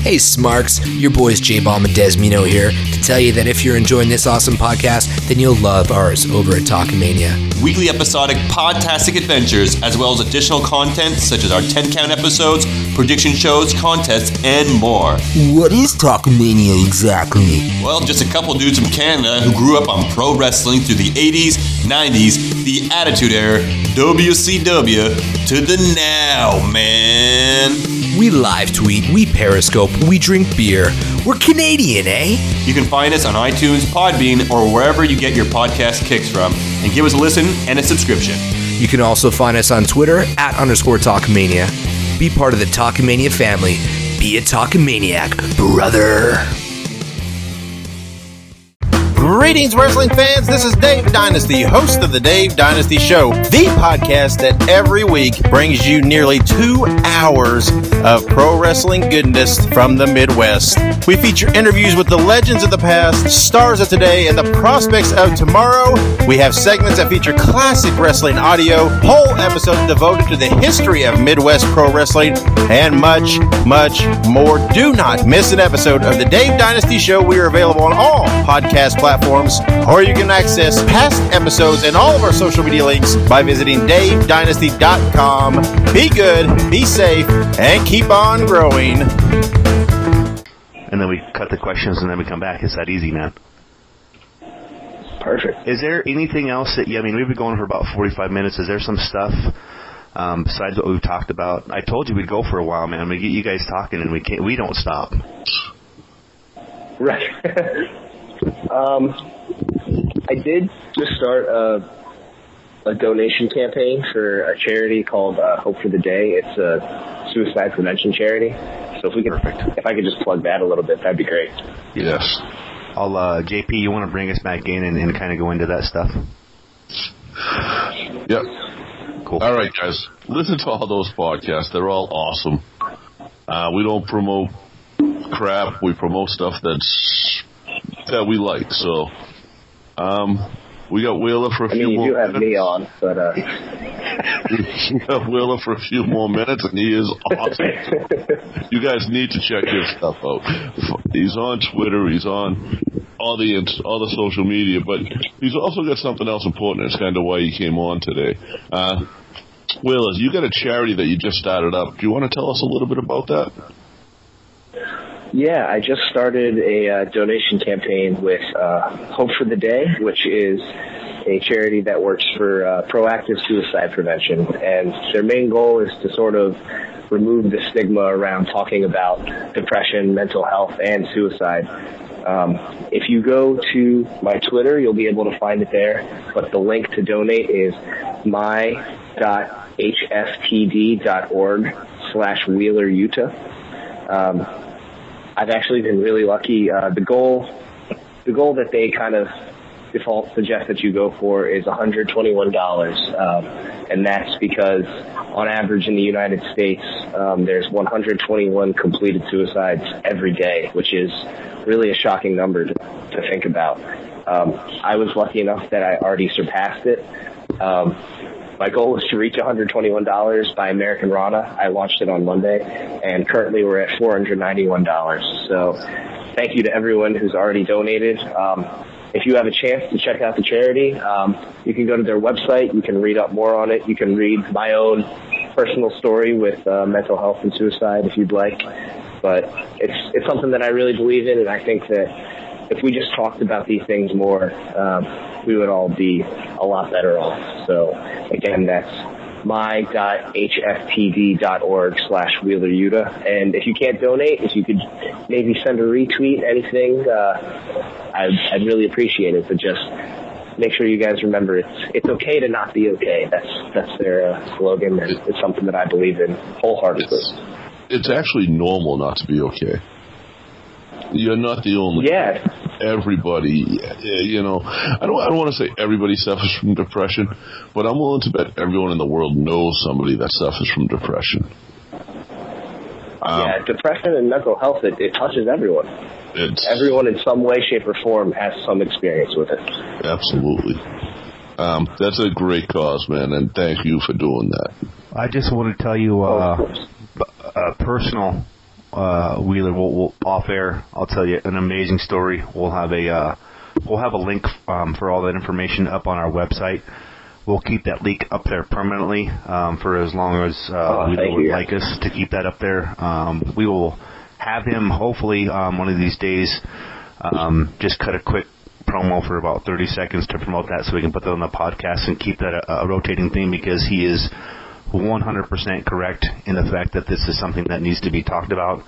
Hey, Smarks, your boys J Bomb and Desmino here to tell you that if you're enjoying this awesome podcast, then you'll love ours over at Talkamania. Weekly episodic podtastic adventures, as well as additional content such as our 10 count episodes, prediction shows, contests, and more. What is Talkamania exactly? Well, just a couple dudes from Canada who grew up on pro wrestling through the 80s, 90s, the Attitude Era, WCW, to the now, man. We live tweet, we periscope, we drink beer. We're Canadian, eh? You can find us on iTunes, Podbean, or wherever you get your podcast kicks from, and give us a listen and a subscription. You can also find us on Twitter at underscore Talkmania. be part of the Talkamania family. Be a Talkamaniac, brother. Greetings, wrestling fans. This is Dave Dynasty, host of the Dave Dynasty Show, the podcast that every week brings you nearly two hours of pro wrestling goodness from the Midwest. We feature interviews with the legends of the past, stars of today, and the prospects of tomorrow. We have segments that feature classic wrestling audio, whole episodes devoted to the history of Midwest pro wrestling, and much, much more. Do not miss an episode of the Dave Dynasty Show. We are available on all podcast platforms platforms, or you can access past episodes and all of our social media links by visiting davedynasty.com. Be good, be safe, and keep on growing. And then we cut the questions and then we come back. It's that easy, man. Perfect. Is there anything else that, yeah, I mean, we've been going for about 45 minutes. Is there some stuff um, besides what we've talked about? I told you we'd go for a while, man. We get you guys talking and we can't, we don't stop. Right. *laughs* Um, I did just start a, a donation campaign for a charity called uh, Hope for the Day. It's a suicide prevention charity. So if we could, if I could just plug that a little bit, that'd be great. Yes. I'll, uh, JP, you want to bring us back in and, and kind of go into that stuff? Yep. Cool. All right, guys. Listen to all those podcasts. They're all awesome. Uh, we don't promote crap. We promote stuff that's that we like. So, um, we got Wheeler for a I few mean, you more do have minutes. me on, but uh, *laughs* we got Wheeler for a few more minutes, and he is awesome. you guys need to check his stuff out. He's on Twitter. He's on all the all the social media, but he's also got something else important. It's kind of why he came on today. Uh, Wheeler, you got a charity that you just started up. Do you want to tell us a little bit about that? Yeah, I just started a uh, donation campaign with uh, Hope for the Day, which is a charity that works for uh, proactive suicide prevention. And their main goal is to sort of remove the stigma around talking about depression, mental health, and suicide. Um, if you go to my Twitter, you'll be able to find it there. But the link to donate is my.hftd.org slash Wheeler Yuta. Um, I've actually been really lucky. Uh, the goal, the goal that they kind of default suggest that you go for is $121, um, and that's because on average in the United States, um, there's 121 completed suicides every day, which is really a shocking number to, to think about. Um, I was lucky enough that I already surpassed it. Um, my goal was to reach $121 by Americanrana. I launched it on Monday, and currently we're at $491. So thank you to everyone who's already donated. Um, if you have a chance to check out the charity, um, you can go to their website. You can read up more on it. You can read my own personal story with uh, mental health and suicide if you'd like. But it's it's something that I really believe in, and I think that if we just talked about these things more, um, we would all be a lot better off. So again, that's my.hftd.org slash Wheeler Yuta. And if you can't donate, if you could maybe send a retweet, anything, uh, I'd, I'd really appreciate it. But just make sure you guys remember it's it's okay to not be okay. That's that's their uh, slogan, and it's something that I believe in wholeheartedly. It's actually normal not to be okay. You're not the only. Yeah. Everybody, you know, I don't. I don't want to say everybody suffers from depression, but I'm willing to bet everyone in the world knows somebody that suffers from depression. Um, yeah, depression and mental health it, it touches everyone. It's everyone in some way, shape, or form has some experience with it. Absolutely. Um, that's a great cause, man, and thank you for doing that. I just want to tell you uh, a personal uh, Wheeler. We'll, we'll off air. I'll tell you an amazing story. We'll have a uh, we'll have a link um, for all that information up on our website. We'll keep that link up there permanently um, for as long as uh, Oh, Wheeler would you. like us to keep that up there. Um, we will have him hopefully um, one of these days. Um, just cut a quick promo for about 30 seconds to promote that so we can put that on the podcast and keep that a, a rotating theme because he is 100% correct in the fact that this is something that needs to be talked about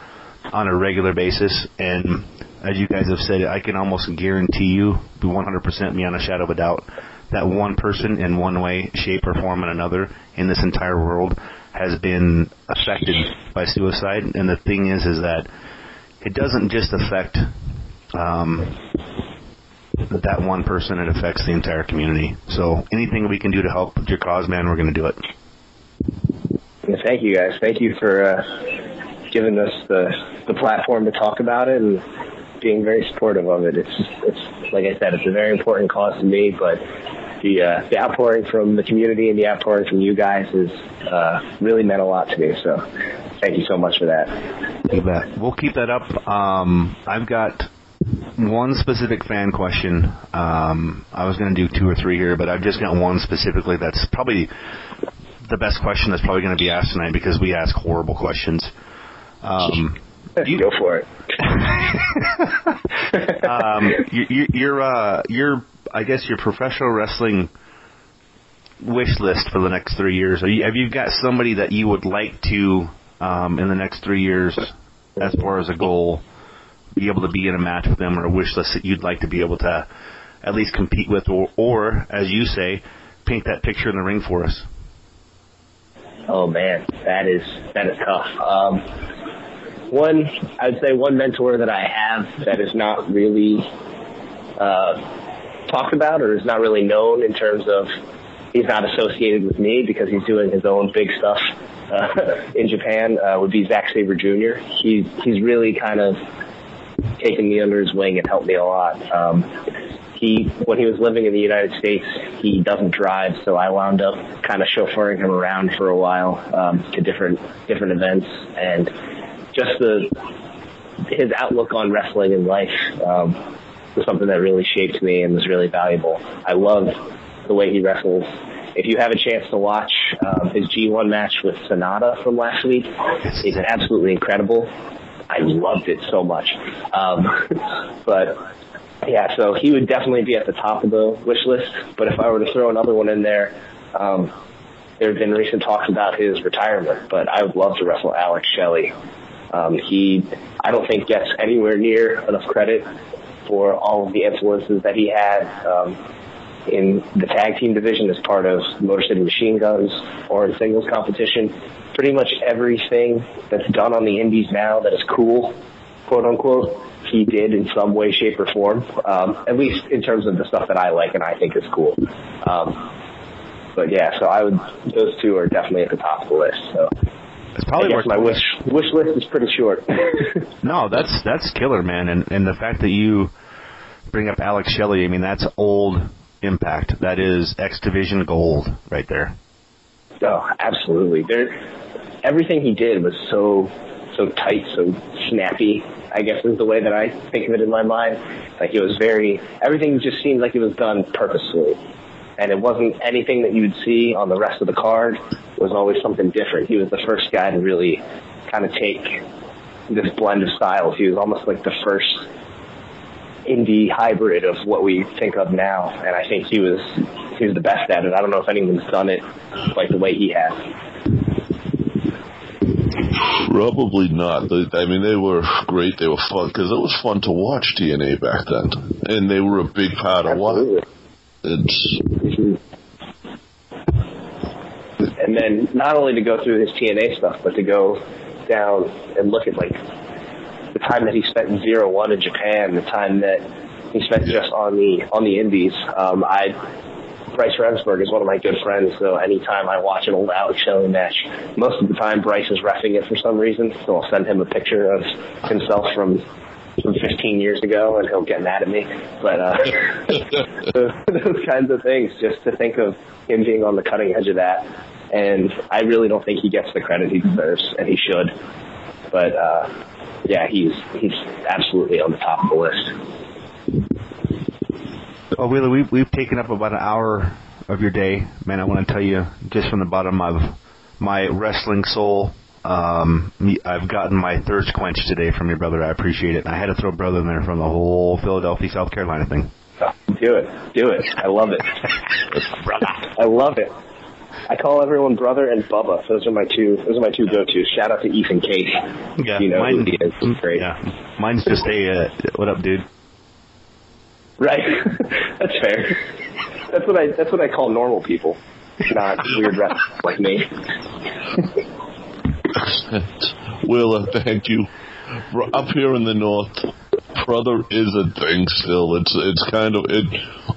on a regular basis. And as you guys have said, I can almost guarantee you, be 100% beyond a shadow of a doubt, that one person in one way, shape, or form and another in this entire world has been affected by suicide. And the thing is, is that it doesn't just affect um, that one person; it affects the entire community. So anything we can do to help your cause, man, we're going to do it. Yeah, thank you guys. Thank you for uh, giving us the the platform to talk about it and being very supportive of it. It's it's like I said, it's a very important cause to me, but the uh, the outpouring from the community and the outpouring from you guys has uh, really meant a lot to me. So thank you so much for that. You bet. We'll keep that up. Um, I've got one specific fan question. Um, I was going to do two or three here, but I've just got one specifically that's probably the best question that's probably going to be asked tonight because we ask horrible questions. Um, you *laughs* go for it. *laughs* um, you, you're, uh, you're, I guess, your professional wrestling wish list for the next three years. You, have you got somebody that you would like to, um, in the next three years, as far as a goal, be able to be in a match with them, or a wish list that you'd like to be able to at least compete with, or, or as you say, paint that picture in the ring for us? Oh man, that is that is tough. Um, one, I would say one mentor that I have that is not really uh, talked about or is not really known in terms of he's not associated with me because he's doing his own big stuff uh, *laughs* in Japan uh, would be Zack Sabre Jr. He's he's really kind of taken me under his wing and helped me a lot. Um, he when he was living in the United States, he doesn't drive, so I wound up kind of chauffeuring him around for a while um, to different different events, and just the his outlook on wrestling and life um, was something that really shaped me and was really valuable. I love the way he wrestles. If you have a chance to watch um, his G1 match with Sanada from last week, it's absolutely incredible. I loved it so much. Um, *laughs* but yeah, so he would definitely be at the top of the wish list. But if I were to throw another one in there, um, there have been recent talks about his retirement, but I would love to wrestle Alex Shelley. Um, he, I don't think, gets anywhere near enough credit for all of the influences that he had um, in the tag team division as part of Motor City Machine Guns or in singles competition. Pretty much everything that's done on the indies now that is cool, quote unquote, he did in some way, shape, or form. Um, at least in terms of the stuff that I like and I think is cool. Um, but yeah, so I would. Those two are definitely at the top of the list. So it's probably I guess my wish wish list is pretty short. *laughs* *laughs* no, that's that's killer, man. And and the fact that you bring up Alex Shelley, I mean, that's old Impact. That is X Division gold right there. Oh, absolutely. There, everything he did was so so tight, so snappy. I guess is the way that I think of it in my mind. Like it was very everything just seemed like it was done purposefully, and it wasn't anything that you would see on the rest of the card. It was always something different. He was the first guy to really kind of take this blend of styles. He was almost like the first indie hybrid of what we think of now, and I think he was he was the best at it. I don't know if anyone's done it like the way he has. Probably not. I mean, they were great. They were fun because it was fun to watch TNA back then, and they were a big part of what it's. And then not only to go through his TNA stuff, but to go down and look at like the time that he spent in zero one in Japan, the time that he spent just on the on the Indies. Um, I Bryce Remsburg is one of my good friends, so anytime I watch an old Alex Shelley match, most of the time Bryce is refing it for some reason, so I'll send him a picture of himself from from 15 years ago, and he'll get mad at me. But uh, those, *laughs* *laughs* those kinds of things, just to think of him being on the cutting edge of that, and I really don't think he gets the credit he deserves, and he should. But uh, yeah, he's he's absolutely on the top of the list. Oh, Wheeler, we've we've taken up about an hour of your day, man. I want to tell you, just from the bottom of my wrestling soul, um, I've gotten my thirst quenched today from your brother. I appreciate it. I had to throw brother in there from the whole Philadelphia, South Carolina thing. Do it, do it. I love it, brother. I love it. I call everyone brother and Bubba. Those are my two. Those are my two go-tos. Shout out to Ethan Case. Yeah, you know mine, who he is. He's great. Yeah, mine's just a uh, what up, dude. Right. *laughs* that's fair. That's what I. That's what I call normal people, not weird rats like me. *laughs* Willa, thank you. Up here in the north, brother is a thing still. It's it's kind of it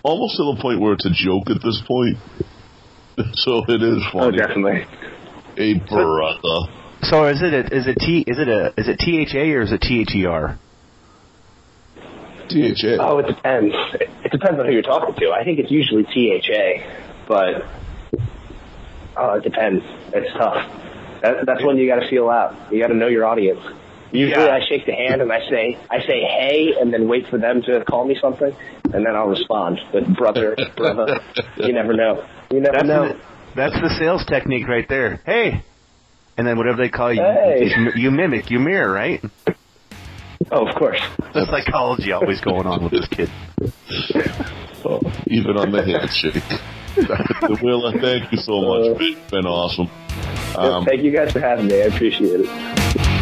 almost to the point where it's a joke at this point. *laughs* So it is oh, funny. Oh, definitely. A brother. So is it a, is it T is it a is it T H A or is it T H E R? THA. Oh, it depends. It, it depends on who you're talking to. I think it's usually THA, but oh, it depends. It's tough. That, that's when you got to feel out. You got to know your audience. Usually, Yeah. I shake the hand and I say, I say hey, and then wait for them to call me something, and then I'll respond. But brother, brother, you never know. You never That's know. the, that's the sales technique right there. Hey, and then whatever they call you, Hey. you, you mimic, you mirror, right? Oh, of course. The psychology always going on with this kid. Oh, even on the handshake. *laughs* Willa, thank you so much. It's been awesome. Um, Thank you guys for having me. I appreciate it.